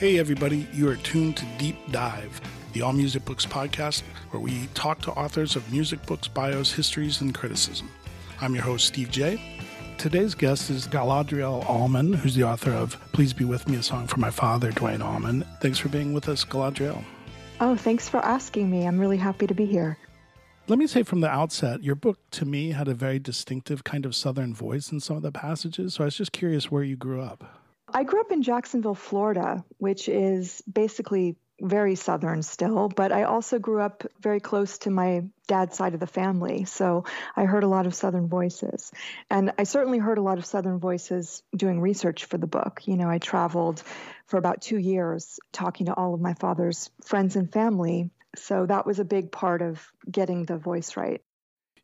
Hey, everybody, you are tuned to Deep Dive, the All Music Books podcast, where we talk to authors of music books, bios, histories, and criticism. I'm your host, Steve J. Today's guest is Galadrielle Allman, who's the author of Please Be With Me, a song for my father, Duane Allman. Thanks for being with us, Galadrielle. Oh, thanks for asking me. I'm really happy to be here. Let me say from the outset, your book to me had a very distinctive kind of Southern voice in some of the passages. So I was just curious where you grew up. I grew up in Jacksonville, Florida, which is basically very Southern still, but I also grew up very close to my dad's side of the family. So I heard a lot of Southern voices. And I certainly heard a lot of Southern voices doing research for the book. You know, I traveled for about two years talking to all of my father's friends and family. So that was a big part of getting the voice right.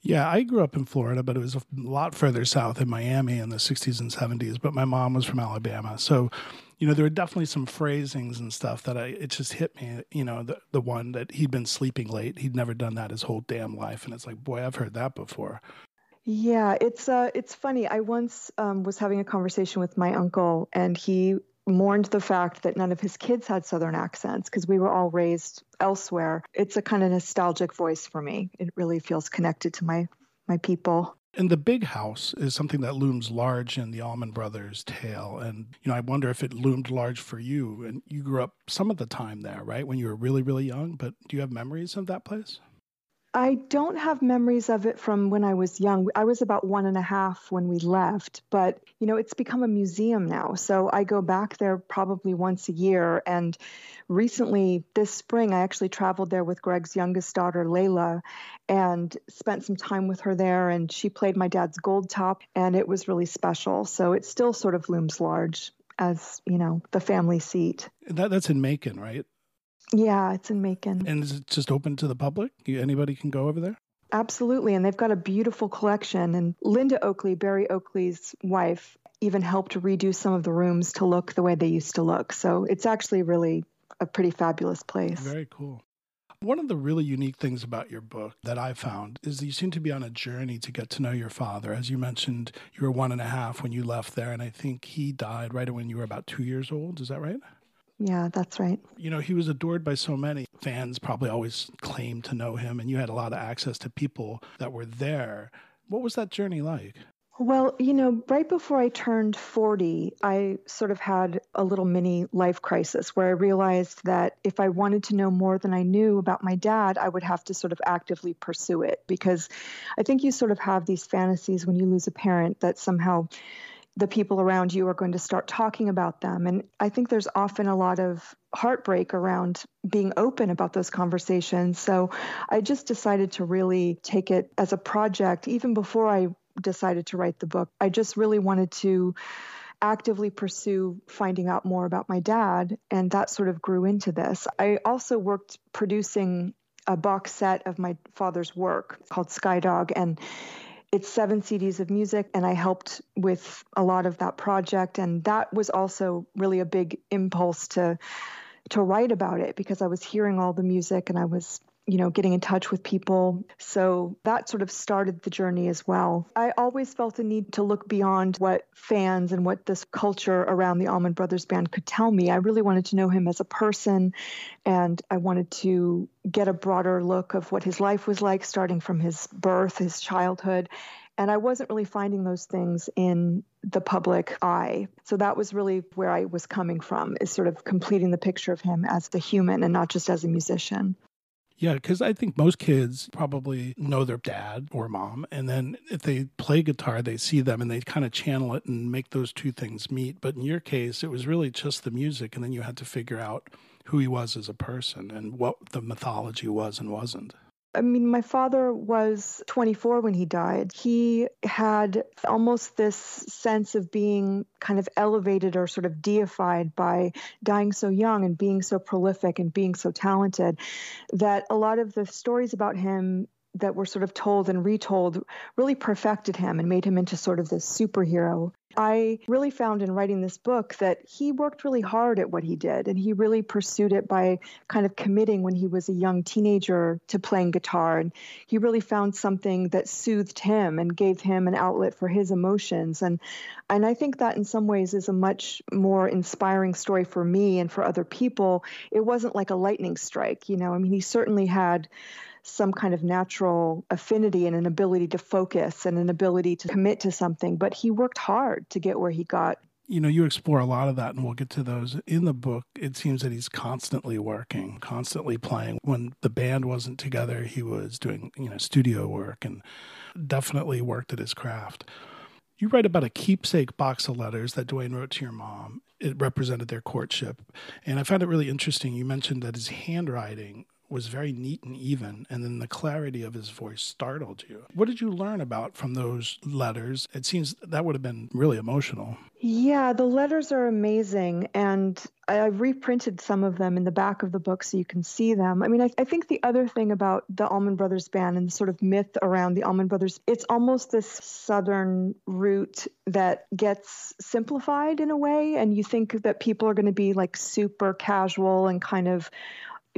Yeah, I grew up in Florida, but it was a lot further south in Miami in the 60s and 70s. But my mom was from Alabama. So, you know, there were definitely some phrasings and stuff that I, it just hit me, you know, the, the one that he'd been sleeping late. He'd never done that his whole damn life. And it's like, boy, I've heard that before. Yeah, it's uh, it's funny. I once um, was having a conversation with my uncle, and he mourned the fact that none of his kids had Southern accents because we were all raised elsewhere. It's a kind of nostalgic voice for me. It really feels connected to my my people. And the big house is something that looms large in the Allman Brothers tale. And, you know, I wonder if it loomed large for you. And you grew up some of the time there, right? When you were really, really young. But do you have memories of that place? I don't have memories of it from when I was young. I was about one and a half when we left, but you know, it's become a museum now. So I go back there probably once a year. And recently, this spring, I actually traveled there with Gregg's youngest daughter, Layla, and spent some time with her there. And she played my dad's gold top, and it was really special. So it still sort of looms large as, you know, the family seat. That, that's in Macon, right? Yeah, it's in Macon. And is it just open to the public? Anybody can go over there? Absolutely. And they've got a beautiful collection. And Linda Oakley, Berry Oakley's wife, even helped redo some of the rooms to look the way they used to look. So it's actually really a pretty fabulous place. Very cool. One of the really unique things about your book that I found is that you seem to be on a journey to get to know your father. As you mentioned, you were one and a half when you left there, and I think he died right when you were about two years old. Is that right? Yeah, that's right. You know, he was adored by so many. Fans probably always claimed to know him, and you had a lot of access to people that were there. What was that journey like? Well, you know, right before I turned 40, I sort of had a little mini life crisis where I realized that if I wanted to know more than I knew about my dad, I would have to sort of actively pursue it because I think you sort of have these fantasies when you lose a parent that somehow the people around you are going to start talking about them. And I think there's often a lot of heartbreak around being open about those conversations. So I just decided to really take it as a project, even before I decided to write the book. I just really wanted to actively pursue finding out more about my dad, and that sort of grew into this. I also worked producing a box set of my father's work called Skydog, and it's seven CDs of music, and I helped with a lot of that project. And that was also really a big impulse to to write about it because I was hearing all the music and I was you know, getting in touch with people. So that sort of started the journey as well. I always felt a need to look beyond what fans and what this culture around the Allman Brothers Band could tell me. I really wanted to know him as a person, and I wanted to get a broader look of what his life was like, starting from his birth, his childhood. And I wasn't really finding those things in the public eye. So that was really where I was coming from, is sort of completing the picture of him as the human and not just as a musician. Yeah, because I think most kids probably know their dad or mom. And then if they play guitar, they see them and they kind of channel it and make those two things meet. But in your case, it was really just the music. And then you had to figure out who he was as a person and what the mythology was and wasn't. I mean, my father was 24 when he died. He had almost this sense of being kind of elevated or sort of deified by dying so young and being so prolific and being so talented that a lot of the stories about him that were sort of told and retold really perfected him and made him into sort of this superhero. I really found in writing this book that he worked really hard at what he did and he really pursued it by kind of committing when he was a young teenager to playing guitar and he really found something that soothed him and gave him an outlet for his emotions and and I think that in some ways is a much more inspiring story for me and for other people. It wasn't like a lightning strike, you know. I mean, he certainly had some kind of natural affinity and an ability to focus and an ability to commit to something, but he worked hard to get where he got. You know, you explore a lot of that, and we'll get to those. In the book, it seems that he's constantly working, constantly playing. When the band wasn't together, he was doing, you know, studio work and definitely worked at his craft. You write about a keepsake box of letters that Duane wrote to your mom. It represented their courtship. And I found it really interesting. You mentioned that his handwriting was very neat and even, and then the clarity of his voice startled you. What did you learn about from those letters? It seems that would have been really emotional. Yeah, the letters are amazing, and I reprinted some of them in the back of the book so you can see them. I mean, I, I think the other thing about the Allman Brothers Band and the sort of myth around the Allman Brothers, it's almost this southern root that gets simplified in a way, and you think that people are going to be like super casual and kind of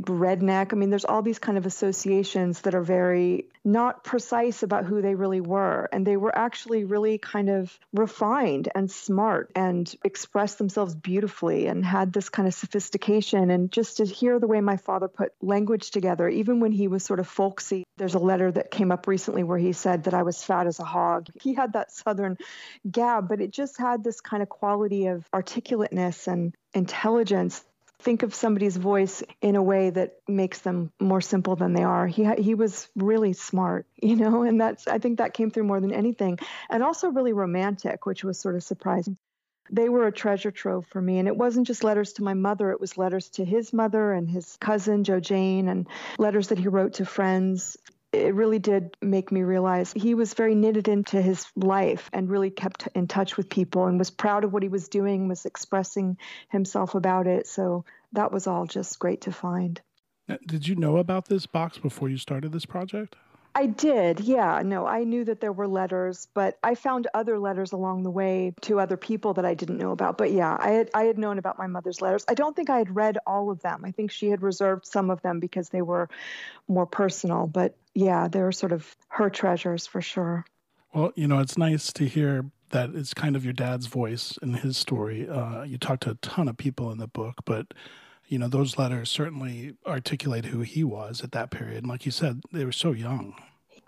redneck. I mean, there's all these kind of associations that are very not precise about who they really were. And they were actually really kind of refined and smart and expressed themselves beautifully and had this kind of sophistication. And just to hear the way my father put language together, even when he was sort of folksy, there's a letter that came up recently where he said that I was fat as a hog. He had that southern gab, but it just had this kind of quality of articulateness and intelligence think of somebody's voice in a way that makes them more simple than they are. He he was really smart, you know, and that's I think that came through more than anything, and also really romantic, which was sort of surprising. They were a treasure trove for me, and it wasn't just letters to my mother; it was letters to his mother and his cousin Joe Jane, and letters that he wrote to friends it really did make me realize he was very knitted into his life and really kept in touch with people and was proud of what he was doing, was expressing himself about it. So that was all just great to find. Did you know about this box before you started this project? I did, yeah. No, I knew that there were letters, but I found other letters along the way to other people that I didn't know about. But yeah, I had I had known about my mother's letters. I don't think I had read all of them. I think she had reserved some of them because they were more personal. But yeah, they're sort of her treasures for sure. Well, you know, it's nice to hear that it's kind of your dad's voice in his story. Uh, you talk to a ton of people in the book, but you know, those letters certainly articulate who he was at that period. And like you said, they were so young.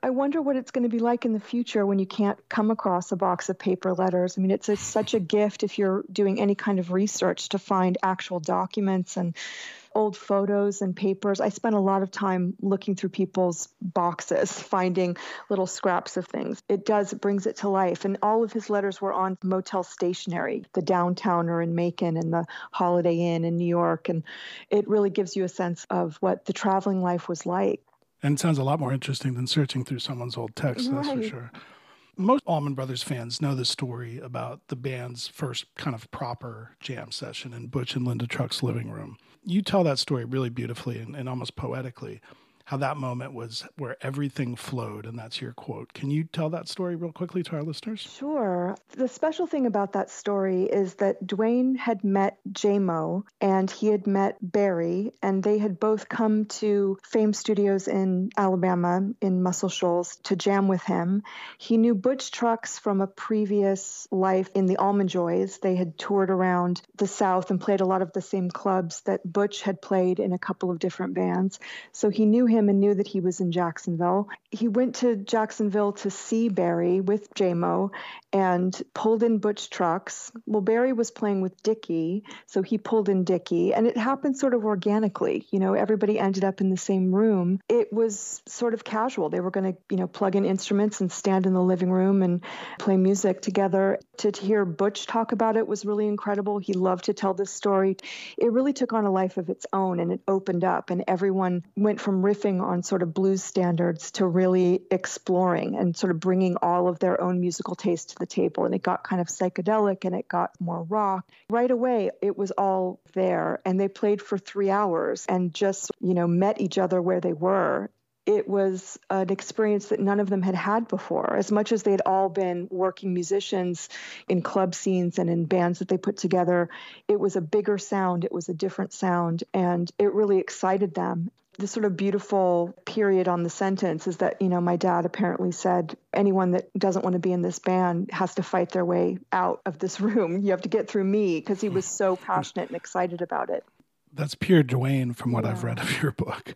I wonder what it's going to be like in the future when you can't come across a box of paper letters. I mean, it's such a gift if you're doing any kind of research to find actual documents and old photos and papers. I spent a lot of time looking through people's boxes, finding little scraps of things. It does, it brings it to life. And all of his letters were on motel stationery, the Downtowner in Macon and the Holiday Inn in New York. And it really gives you a sense of what the traveling life was like. And it sounds a lot more interesting than searching through someone's old text, that's for sure. Most Allman Brothers fans know the story about the band's first kind of proper jam session in Butch and Linda Trucks' living room. You tell that story really beautifully and, and almost poetically how that moment was where everything flowed, and that's your quote. Can you tell that story real quickly to our listeners? Sure. The special thing about that story is that Duane had met Jaimoe and he had met Berry, and they had both come to Fame Studios in Alabama in Muscle Shoals to jam with him. He knew Butch Trucks from a previous life in the Allman Joys. They had toured around the South and played a lot of the same clubs that Butch had played in a couple of different bands. So he knew him him and knew that he was in Jacksonville. He went to Jacksonville to see Berry with Jaimoe and pulled in Butch trucks. Well, Berry was playing with Dickey, so he pulled in Dickey, and it happened sort of organically. You know, everybody ended up in the same room. It was sort of casual. They were going to, you know, plug in instruments and stand in the living room and play music together. To, to hear Butch talk about it was really incredible. He loved to tell this story. It really took on a life of its own and it opened up, and everyone went from riff riffing on sort of blues standards to really exploring and sort of bringing all of their own musical taste to the table. And it got kind of psychedelic and it got more rock. Right away, it was all there. And they played for three hours and just, you know, met each other where they were it was an experience that none of them had had before. As much as they'd all been working musicians in club scenes and in bands that they put together, it was a bigger sound, it was a different sound, and it really excited them. The sort of beautiful period on the sentence is that, you know, my dad apparently said anyone that doesn't want to be in this band has to fight their way out of this room. You have to get through me because he was so passionate and excited about it. That's pure Duane from what yeah. I've read of your book.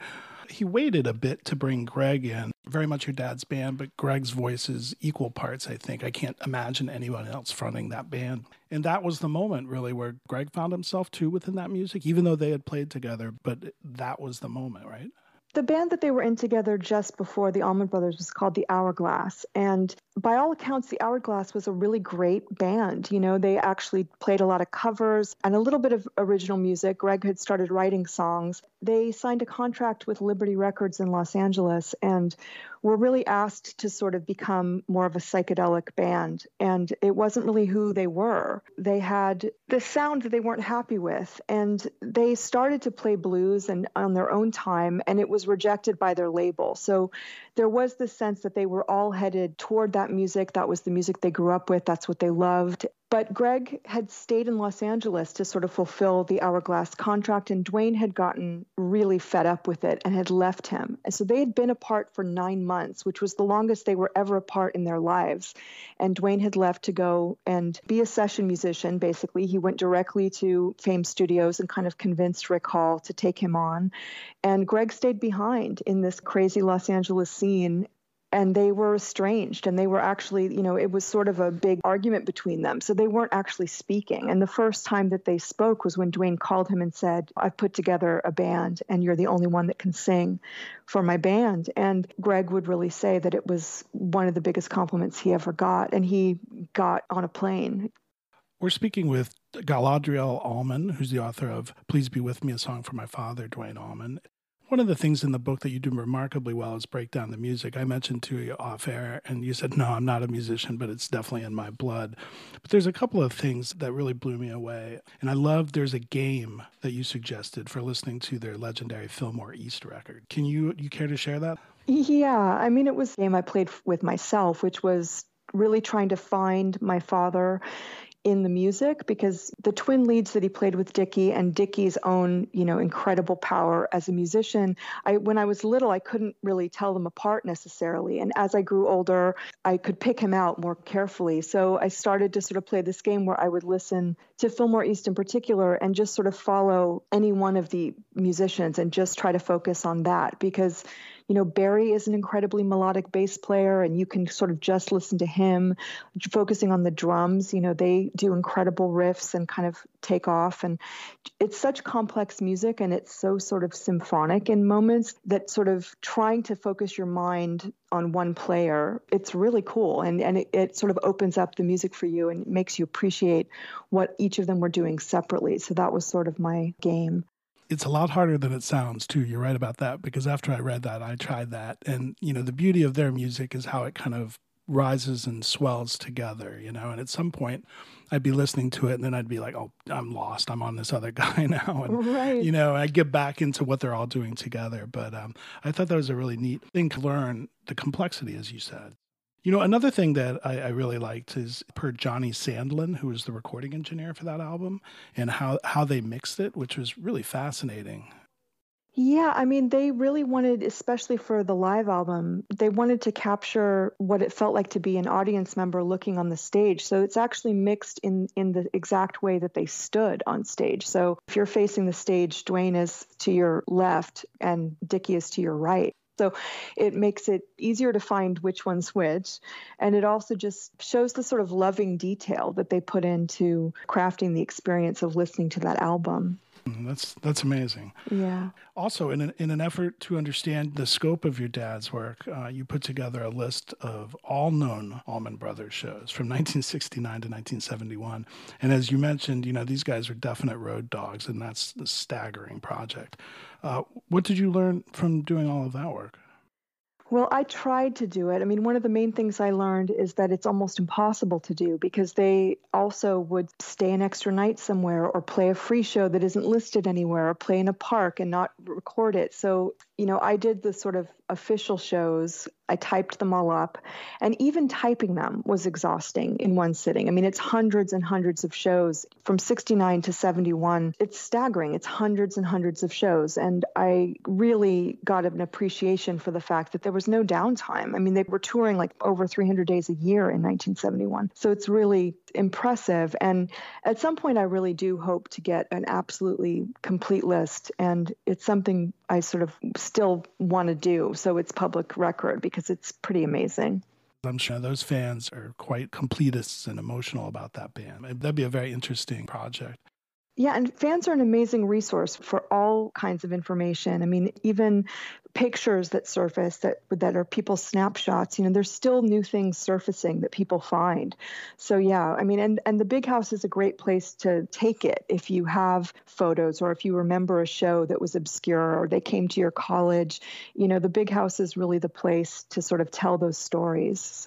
He waited a bit to bring Gregg in. Very much your dad's band, but Gregg's voice is equal parts, I think. I can't imagine anyone else fronting that band. And that was the moment, really, where Gregg found himself too within that music, even though they had played together. But that was the moment, right? The band that they were in together just before the Allman Brothers was called the Hourglass. And by all accounts, the Hourglass was a really great band. You know, they actually played a lot of covers and a little bit of original music. Gregg had started writing songs. They signed a contract with Liberty Records in Los Angeles and were really asked to sort of become more of a psychedelic band. And it wasn't really who they were. They had the sound that they weren't happy with. And they started to play blues and on their own time, and it was rejected by their label. So there was this sense that they were all headed toward that music. That was the music they grew up with, that's what they loved. But Gregg had stayed in Los Angeles to sort of fulfill the Hourglass contract, and Duane had gotten really fed up with it and had left him. And so they had been apart for nine months, which was the longest they were ever apart in their lives. And Duane had left to go and be a session musician, basically. He went directly to Fame Studios and kind of convinced Rick Hall to take him on. And Gregg stayed behind in this crazy Los Angeles scene and they were estranged and they were actually you know it was sort of a big argument between them. So they weren't actually speaking. And the first time that they spoke was when Duane called him and said i've put together a band and you're the only one that can sing for my band. And gregg would really say that it was one of the biggest compliments he ever got and he got on a plane. We're speaking with Galadrielle Allman, who's the author of Please Be With Me, a song for my father, Duane Allman. One of the things in the book that you do remarkably well is break down the music. I mentioned to you off air, and you said, No, I'm not a musician, but it's definitely in my blood. But there's a couple of things that really blew me away. And I love there's a game that you suggested for listening to their legendary Fillmore East record. Can you, you care to share that? Yeah. I mean, it was a game I played with myself, which was really trying to find my father in the music because the twin leads that he played with Dickey and Dickey's own, you know, incredible power as a musician. I when I was little, I couldn't really tell them apart necessarily. And as I grew older, I could pick him out more carefully. So I started to sort of play this game where I would listen to Fillmore East in particular and just sort of follow any one of the musicians and just try to focus on that because you know, Berry is an incredibly melodic bass player, and you can sort of just listen to him focusing on the drums. You know, they do incredible riffs and kind of take off. And it's such complex music and it's so sort of symphonic in moments that sort of trying to focus your mind on one player, it's really cool. And, and it, it sort of opens up the music for you and makes you appreciate what each of them were doing separately. So that was sort of my game it's a lot harder than it sounds too. You're right about that because after I read that, I tried that, and you know the beauty of their music is how it kind of rises and swells together, you know. And at some point, I'd be listening to it, and then I'd be like, "Oh, I'm lost. I'm on this other guy now," and right. you know, I get back into what they're all doing together. But um, I thought that was a really neat thing to learn the complexity, as you said. You know, another thing that I, I, really liked is per Johnny Sandlin, who was the recording engineer for that album, and how, how they mixed it, which was really fascinating. Yeah, I mean, they really wanted, especially for the live album, they wanted to capture what it felt like to be an audience member looking on the stage. So it's actually mixed in in the exact way that they stood on stage. So if you're facing the stage, Duane is to your left and Dickey is to your right. So it makes it easier to find which one's which. And it also just shows the sort of loving detail that they put into crafting the experience of listening to that album. Mm, that's that's amazing. Yeah. Also, in an, in an effort to understand the scope of your dad's work, uh, you put together a list of all known Allman Brothers shows from 1969 to 1971. And as you mentioned, you know these guys are definite road dogs, and that's a staggering project. Uh, what did you learn from doing all of that work? Well, I tried to do it. I mean, one of the main things I learned is that it's almost impossible to do because they also would stay an extra night somewhere or play a free show that isn't listed anywhere or play in a park and not record it. So, you know, I did the sort of official shows. I typed them all up, and even typing them was exhausting in one sitting. I mean, it's hundreds and hundreds of shows from 69 to 71. It's staggering. It's hundreds and hundreds of shows. And I really got an appreciation for the fact that there was no downtime. I mean, they were touring like over 300 days a year in 1971. So it's really impressive. And at some point, I really do hope to get an absolutely complete list. And it's something I sort of still want to do. So it's public record because it's pretty amazing. I'm sure those fans are quite completists and emotional about that band. That'd be a very interesting project. Yeah, and fans are an amazing resource for all kinds of information. I mean, even pictures that surface that that are people's snapshots, you know, there's still new things surfacing that people find. So yeah, I mean, and and the big house is a great place to take it if you have photos or if you remember a show that was obscure or they came to your college. You know, the big house is really the place to sort of tell those stories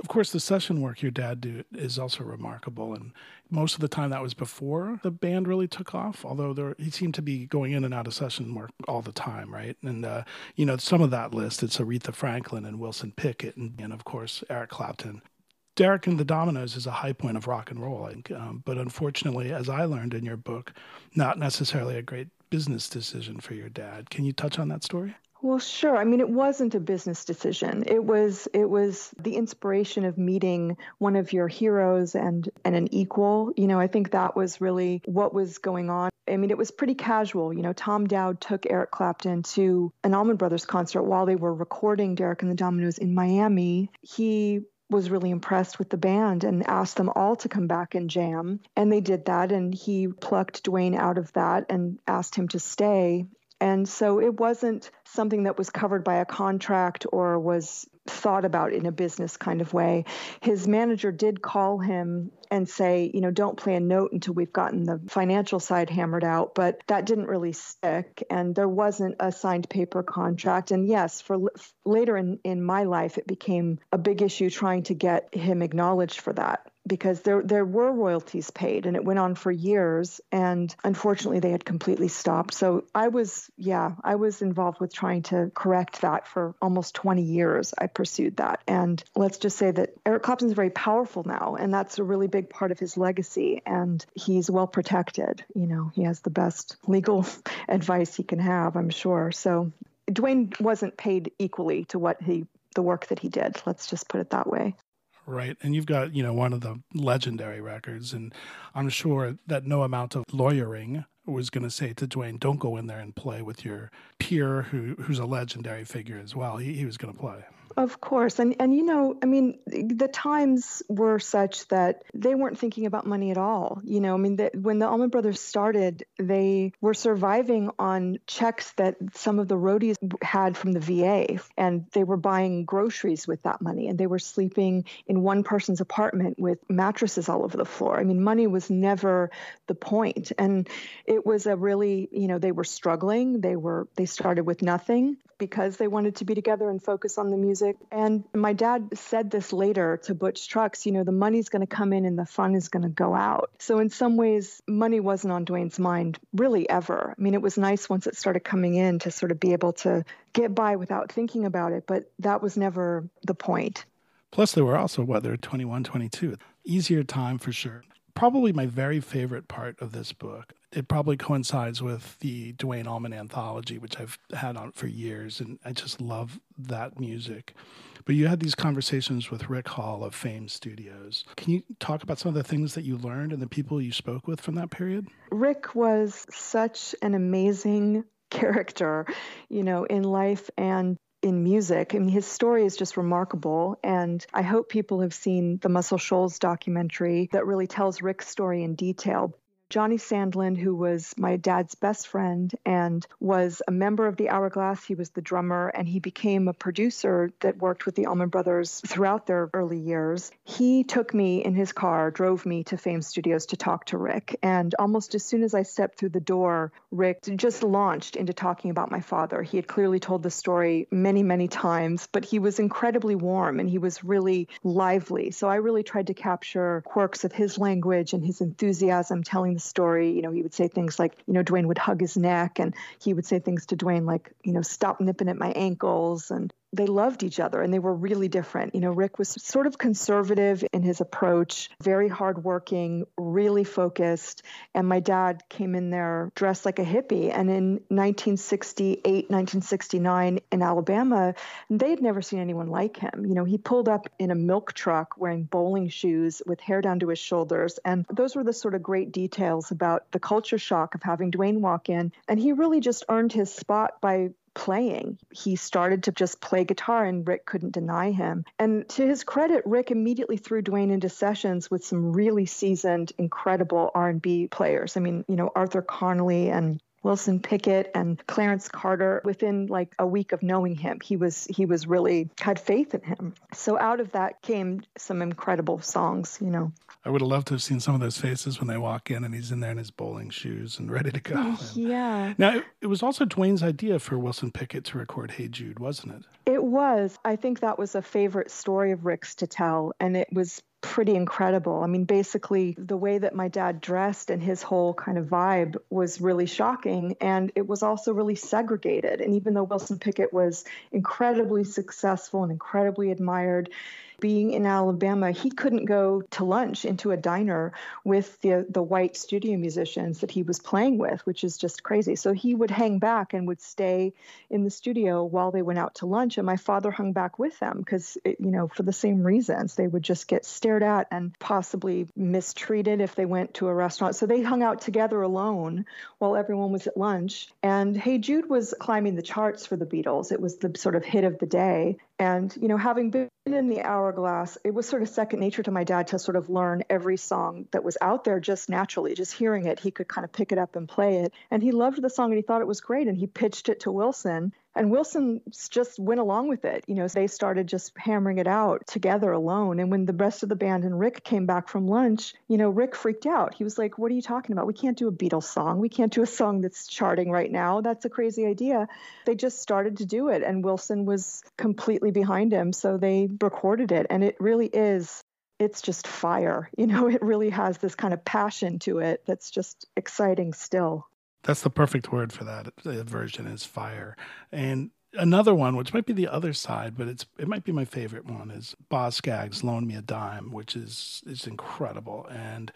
of course, the session work your dad did is also remarkable, and most of the time that was before the band really took off. Although there, he seemed to be going in and out of session work all the time, right? And uh, you know, some of that list it's Aretha Franklin and Wilson Pickett, and, and of course Eric Clapton. Derek and the Dominos is a high point of rock and roll. Um, but unfortunately, as I learned in your book, not necessarily a great business decision for your dad. Can you touch on that story? Well, sure. I mean, it wasn't a business decision. It was it was the inspiration of meeting one of your heroes and and an equal. You know, I think that was really what was going on. I mean, it was pretty casual. You know, Tom Dowd took Eric Clapton to an Allman Brothers concert while they were recording Derek and the Dominos in Miami. He was really impressed with the band and asked them all to come back and jam. And they did that. And he plucked Duane out of that and asked him to stay. And so it wasn't something that was covered by a contract or was thought about in a business kind of way. His manager did call him and say, you know, don't play a note until we've gotten the financial side hammered out. But that didn't really stick. And there wasn't a signed paper contract. And yes, for later in, in my life, it became a big issue trying to get him acknowledged for that because there there were royalties paid and it went on for years and unfortunately they had completely stopped. So i was yeah i was involved with trying to correct that for almost 20 years. I pursued that. And let's just say that eric clapton's very powerful now and that's a really big part of his legacy and he's well protected. You know he has the best legal advice he can have i'm sure. So Duane wasn't paid equally to what he the work that he did. Let's just put it that way right? And you've got, you know, one of the legendary records. And I'm sure that no amount of lawyering was going to say to Duane, don't go in there and play with your peer who, who's a legendary figure as well. He, he was going to play. Of course. And and you know, I mean, the times were such that they weren't thinking about money at all. You know, I mean, the, when the Allman Brothers started, they were surviving on checks that some of the roadies had from the VA and they were buying groceries with that money and they were sleeping in one person's apartment with mattresses all over the floor. I mean, money was never the point. And it was a really, you know, they were struggling. They were they started with nothing because they wanted to be together and focus on the music. And my dad said this later to Butch Trucks, you know, the money's going to come in and the fun is going to go out. So in some ways, money wasn't on Duane's mind really ever. I mean, it was nice once it started coming in to sort of be able to get by without thinking about it, but that was never the point. Plus, there were also, what, they 21, 22. Easier time for sure probably my very favorite part of this book. It probably coincides with the Duane Allman anthology, which I've had on for years, and I just love that music. But you had these conversations with Rick Hall of Fame Studios. Can you talk about some of the things that you learned and the people you spoke with from that period? Rick was such an amazing character, you know, in life and in music. I mean, his story is just remarkable. And I hope people have seen the Muscle Shoals documentary that really tells Rick's story in detail. Johnny Sandlin, who was my dad's best friend and was a member of the Hourglass. He was the drummer and he became a producer that worked with the Allman Brothers throughout their early years. He took me in his car, drove me to Fame Studios to talk to Rick. And almost as soon as I stepped through the door, Rick just launched into talking about my father. He had clearly told the story many, many times, but he was incredibly warm and he was really lively. So I really tried to capture quirks of his language and his enthusiasm telling the story. You know, he would say things like, you know, Duane would hug his neck and he would say things to Duane like, you know, stop nipping at my ankles and they loved each other and they were really different. You know, Rick was sort of conservative in his approach, very hardworking, really focused. And my dad came in there dressed like a hippie. And in 1968, 1969 in Alabama, they had never seen anyone like him. You know, he pulled up in a milk truck wearing bowling shoes with hair down to his shoulders. And those were the sort of great details about the culture shock of having Duane walk in. And he really just earned his spot by playing. He started to just play guitar and Rick couldn't deny him. And to his credit, Rick immediately threw Duane into sessions with some really seasoned, incredible R&B players. I mean, you know, Arthur Conley and Wilson Pickett and Clarence Carter within like a week of knowing him he was he was really had faith in him so out of that came some incredible songs you know I would have loved to have seen some of those faces when they walk in and he's in there in his bowling shoes and ready to go. And yeah. Now, it, it was also Duane's idea for Wilson Pickett to record Hey Jude, wasn't it? It was. I think that was a favorite story of Rick's to tell. And it was pretty incredible. I mean, basically, the way that my dad dressed and his whole kind of vibe was really shocking. And it was also really segregated. And even though Wilson Pickett was incredibly successful and incredibly admired, being in Alabama, he couldn't go to lunch into a diner with the the white studio musicians that he was playing with, which is just crazy. So he would hang back and would stay in the studio while they went out to lunch, and my father hung back with them because you know for the same reasons they would just get stared at and possibly mistreated if they went to a restaurant. So they hung out together alone while everyone was at lunch. And Hey Jude was climbing the charts for the Beatles. It was the sort of hit of the day. And, you know, having been in the hourglass, it was sort of second nature to my dad to sort of learn every song that was out there just naturally, just hearing it. He could kind of pick it up and play it. And he loved the song and he thought it was great. And he pitched it to Wilson. And Wilson just went along with it. You know, they started just hammering it out together alone. And when the rest of the band and Rick came back from lunch, you know, Rick freaked out. He was like, What are you talking about? We can't do a Beatles song. We can't do a song that's charting right now. That's a crazy idea. They just started to do it. And Wilson was completely behind him. So they recorded it. And it really is it's just fire. You know, it really has this kind of passion to it that's just exciting still. That's the perfect word for that version is fire. And another one, which might be the other side, but it's it might be my favorite one, is Boz Scaggs' "Loan Me a Dime," which is is incredible. And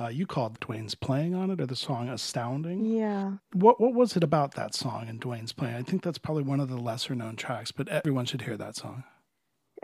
uh, you called Duane's playing on it or the song astounding. Yeah. What what was it about that song and Duane's playing? I think that's probably one of the lesser known tracks, but everyone should hear that song.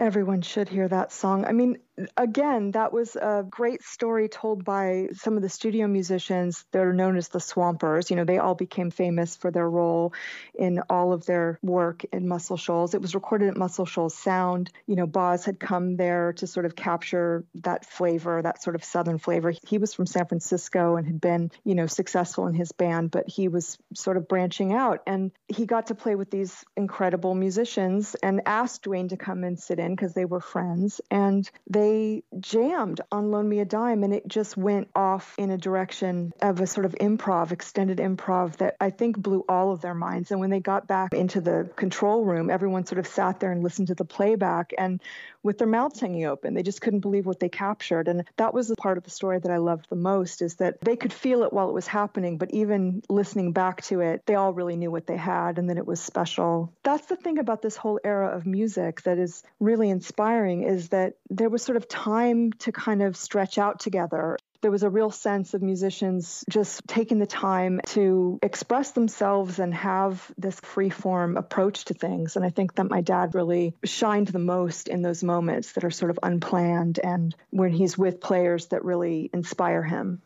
Everyone should hear that song. I mean, again, that was a great story told by some of the studio musicians that are known as the Swampers. You know, they all became famous for their role in all of their work in Muscle Shoals. It was recorded at Muscle Shoals Sound. You know, Boz had come there to sort of capture that flavor, that sort of Southern flavor. He was from San Francisco and had been, you know, successful in his band, but he was sort of branching out. And he got to play with these incredible musicians and asked Duane to come and sit in because they were friends. And they they jammed on Loan Me a Dime and it just went off in a direction of a sort of improv, extended improv that I think blew all of their minds. And when they got back into the control room, everyone sort of sat there and listened to the playback and with their mouths hanging open. They just couldn't believe what they captured. And that was the part of the story that I loved the most is that they could feel it while it was happening, but even listening back to it, they all really knew what they had and that it was special. That's the thing about this whole era of music that is really inspiring is that there was sort of time to kind of stretch out together there was a real sense of musicians just taking the time to express themselves and have this free form approach to things. And I think that my dad really shined the most in those moments that are sort of unplanned and when he's with players that really inspire him.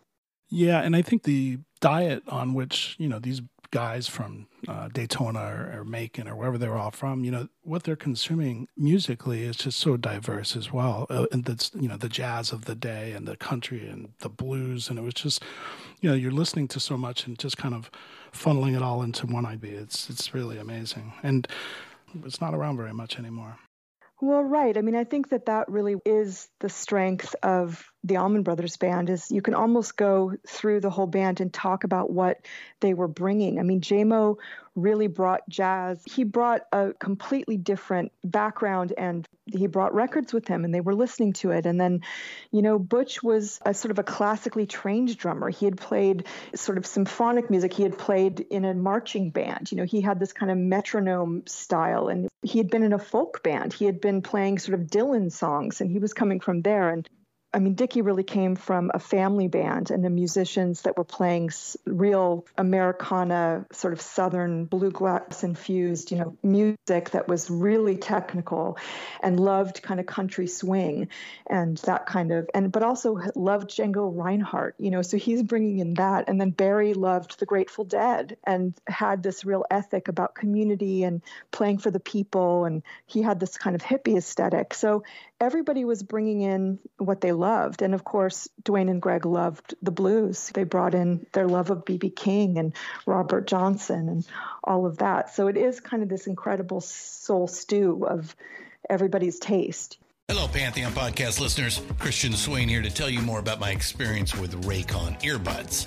Yeah, and I think the diet on which, you know, these guys from uh, Daytona or, or, Macon or wherever they're all from, you know, what they're consuming musically is just so diverse as well. Uh, and that's, you know, the jazz of the day and the country and the blues. And it was just, you know, you're listening to so much and just kind of funneling it all into one idea. It's, it's really amazing. And it's not around very much anymore. Well, right. I mean, I think that that really is the strength of the Allman Brothers Band is you can almost go through the whole band and talk about what they were bringing. I mean, Jaimoe really brought jazz. He brought a completely different background and he brought records with him and they were listening to it. And then, you know, Butch was a sort of a classically trained drummer. He had played sort of symphonic music. He had played in a marching band. You know, he had this kind of metronome style and he had been in a folk band. He had been playing sort of Dylan songs and he was coming from there. And I mean, Dickey really came from a family band and the musicians that were playing real Americana, sort of Southern bluegrass infused, you know, music that was really technical and loved kind of country swing and that kind of, and but also loved Django Reinhardt, you know, so he's bringing in that. And then Berry loved the Grateful Dead and had this real ethic about community and playing for the people. And he had this kind of hippie aesthetic. So everybody was bringing in what they loved. And of course, Duane and Gregg loved the blues. They brought in their love of B.B. King and Robert Johnson and all of that. So it is kind of this incredible soul stew of everybody's taste. Hello, Pantheon podcast listeners. Christian Swain here to tell you more about my experience with Raycon earbuds.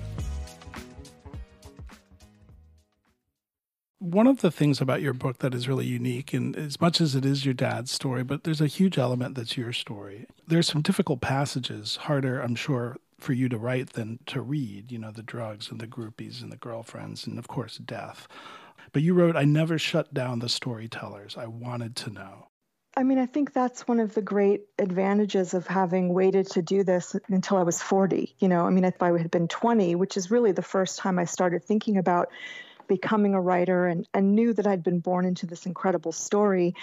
One of the things about your book that is really unique, and as much as it is your dad's story, but there's a huge element that's your story. There's some difficult passages, harder, I'm sure, for you to write than to read, you know, the drugs and the groupies and the girlfriends, and of course, death. But you wrote, I never shut down the storytellers. I wanted to know. I mean, I think that's one of the great advantages of having waited to do this until I was 40. You know, I mean, if I had been 20, which is really the first time I started thinking about becoming a writer and, and knew that I'd been born into this incredible story,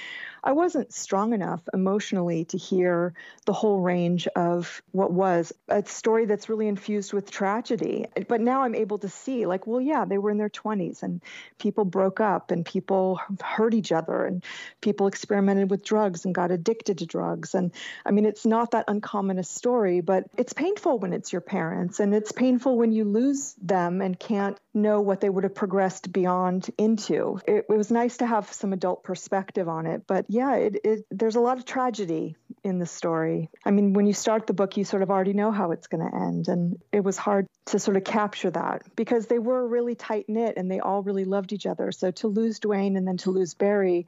I wasn't strong enough emotionally to hear the whole range of what was a story that's really infused with tragedy. But now I'm able to see, like, well, yeah, they were in their 20s and people broke up and people hurt each other and people experimented with drugs and got addicted to drugs. And I mean, it's not that uncommon a story, but it's painful when it's your parents and it's painful when you lose them and can't know what they would have progressed beyond into. It, it was nice to have some adult perspective on it, but yeah, it, it, there's a lot of tragedy in the story. I mean, when you start the book, you sort of already know how it's going to end, and it was hard to sort of capture that because they were really tight knit and they all really loved each other. So to lose Duane and then to lose Berry,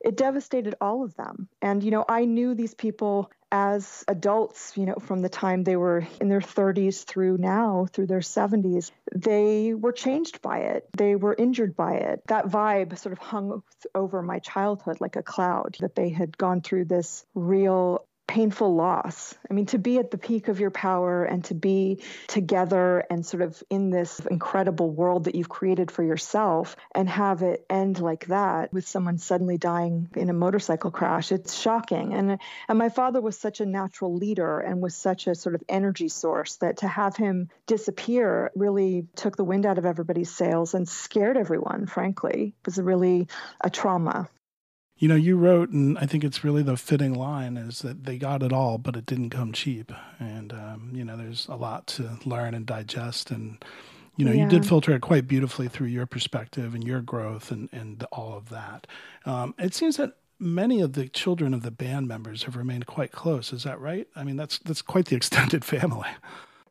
it devastated all of them. And, you know, I knew these people as adults, you know, from the time they were in their 30s through now, through their 70s, they were changed by it. They were injured by it. That vibe sort of hung over my childhood like a cloud, that they had gone through this real painful loss. I mean, to be at the peak of your power and to be together and sort of in this incredible world that you've created for yourself and have it end like that with someone suddenly dying in a motorcycle crash, it's shocking. And and my father was such a natural leader and was such a sort of energy source that to have him disappear really took the wind out of everybody's sails and scared everyone, frankly. It was really a trauma. You know, you wrote, and I think it's really the fitting line is that they got it all, but it didn't come cheap. And, um, you know, there's a lot to learn and digest. And, you know, yeah. you did filter it quite beautifully through your perspective and your growth and, and all of that. Um, it seems that many of the children of the band members have remained quite close. Is that right? I mean, that's, that's quite the extended family.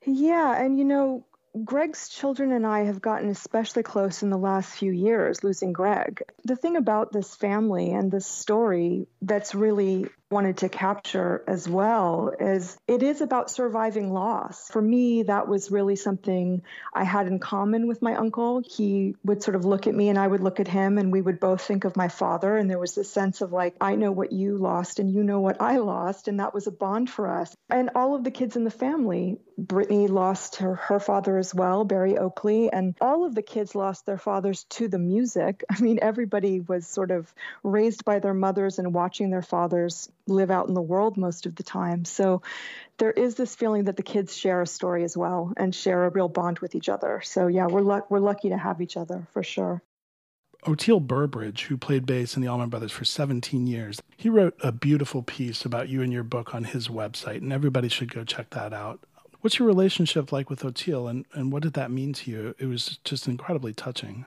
Yeah. And, you know, Gregg's children and I have gotten especially close in the last few years, losing Greg. The thing about this family and this story that's really wanted to capture as well is it is about surviving loss. For me, that was really something I had in common with my uncle. He would sort of look at me and I would look at him and we would both think of my father. And there was this sense of like, I know what you lost and you know what I lost. And that was a bond for us. And all of the kids in the family, Brittany lost her, her father as well, Berry Oakley, and all of the kids lost their fathers to the music. I mean, everybody was sort of raised by their mothers and watching their fathers live out in the world most of the time. So there is this feeling that the kids share a story as well and share a real bond with each other. So yeah, we're luck- we're lucky to have each other for sure. Oteil Burbridge, who played bass in the Allman Brothers for 17 years, he wrote a beautiful piece about you and your book on his website, and everybody should go check that out. What's your relationship like with Oteil, and, and what did that mean to you? It was just incredibly touching.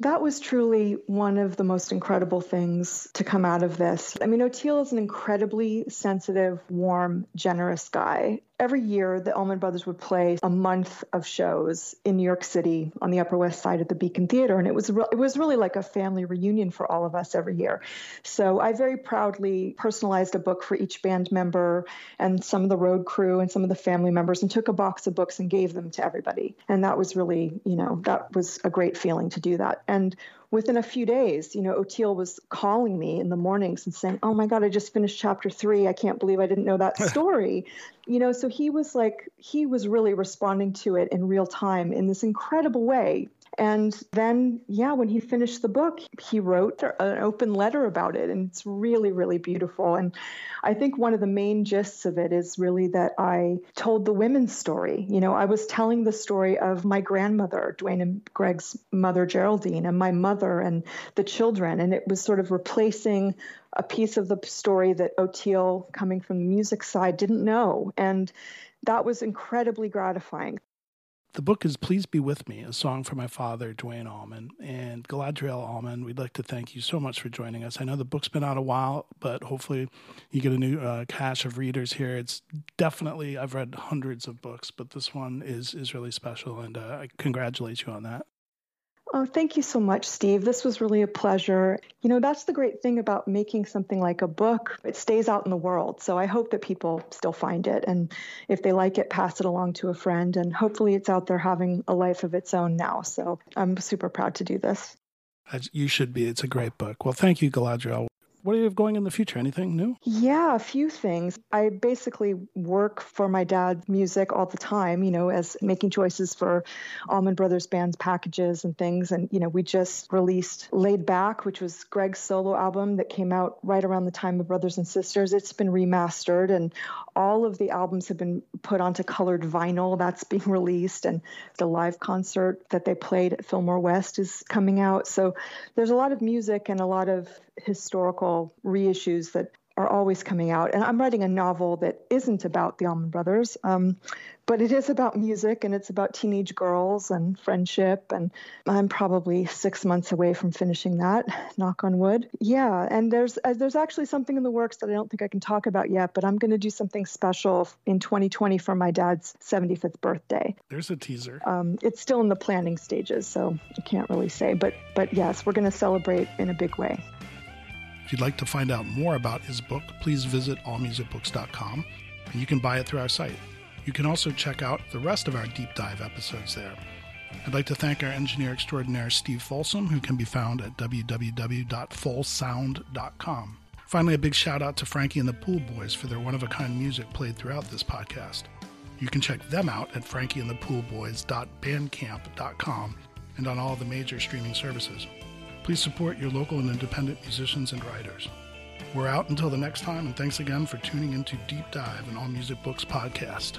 That was truly one of the most incredible things to come out of this. I mean, Oteil is an incredibly sensitive, warm, generous guy every year the Allman Brothers would play a month of shows in New York City on the Upper West Side at the Beacon Theater, and it was re- it was really like a family reunion for all of us every year. So I very proudly personalized a book for each band member and some of the road crew and some of the family members, and took a box of books and gave them to everybody. And that was really, you know, that was a great feeling to do that. And within a few days, you know, Oteil was calling me in the mornings and saying, "Oh my God, I just finished chapter three. I can't believe I didn't know that story." you know, so he was like, he was really responding to it in real time in this incredible way. And then, yeah, when he finished the book, he wrote an open letter about it. And it's really, really beautiful. And I think one of the main gists of it is really that I told the women's story. You know, I was telling the story of my grandmother, Duane and Gregg's mother, Geraldine, and my mother and the children. And it was sort of replacing a piece of the story that Oteil, coming from the music side, didn't know. And that was incredibly gratifying. The book is Please Be With Me, a song for my father, Duane Allman. And Galadrielle Allman, we'd like to thank you so much for joining us. I know the book's been out a while, but hopefully you get a new uh, cache of readers here. It's definitely, I've read hundreds of books, but this one is, is really special. And uh, I congratulate you on that. Oh, thank you so much, Steve. This was really a pleasure. You know, that's the great thing about making something like a book. It stays out in the world. So I hope that people still find it. And if they like it, pass it along to a friend. And hopefully it's out there having a life of its own now. So I'm super proud to do this. You should be. It's a great book. Well, thank you, Galadrielle. What do you have going in the future? Anything new? Yeah, a few things. I basically work for my dad's music all the time, you know, as making choices for Allman Brothers Band's packages and things. And, you know, we just released Laid Back, which was Gregg's solo album that came out right around the time of Brothers and Sisters. It's been remastered, and all of the albums have been put onto colored vinyl. That's being released. And the live concert that they played at Fillmore West is coming out. So there's a lot of music and a lot of historical reissues that are always coming out. And I'm writing a novel that isn't about the Allman Brothers, um, but it is about music and it's about teenage girls and friendship. And I'm probably six months away from finishing that. Knock on wood. Yeah, and there's uh, there's actually something in the works that I don't think I can talk about yet, but I'm going to do something special in 2020 for my dad's 75th birthday. There's a teaser. Um, it's still in the planning stages, so I can't really say. But but yes, we're going to celebrate in a big way. If you'd like to find out more about his book, please visit allmusicbooks.com and you can buy it through our site. You can also check out the rest of our deep dive episodes there. I'd like to thank our engineer extraordinaire, Steve Folsom, who can be found at www.fullsound.com. Finally, a big shout out to Frankie and the Pool Boys for their one of a kind music played throughout this podcast. You can check them out at frankieandthepoolboys.bandcamp.com and on all the major streaming services. Please support your local and independent musicians and writers. We're out until the next time, and thanks again for tuning into Deep Dive, and All Music Books podcast.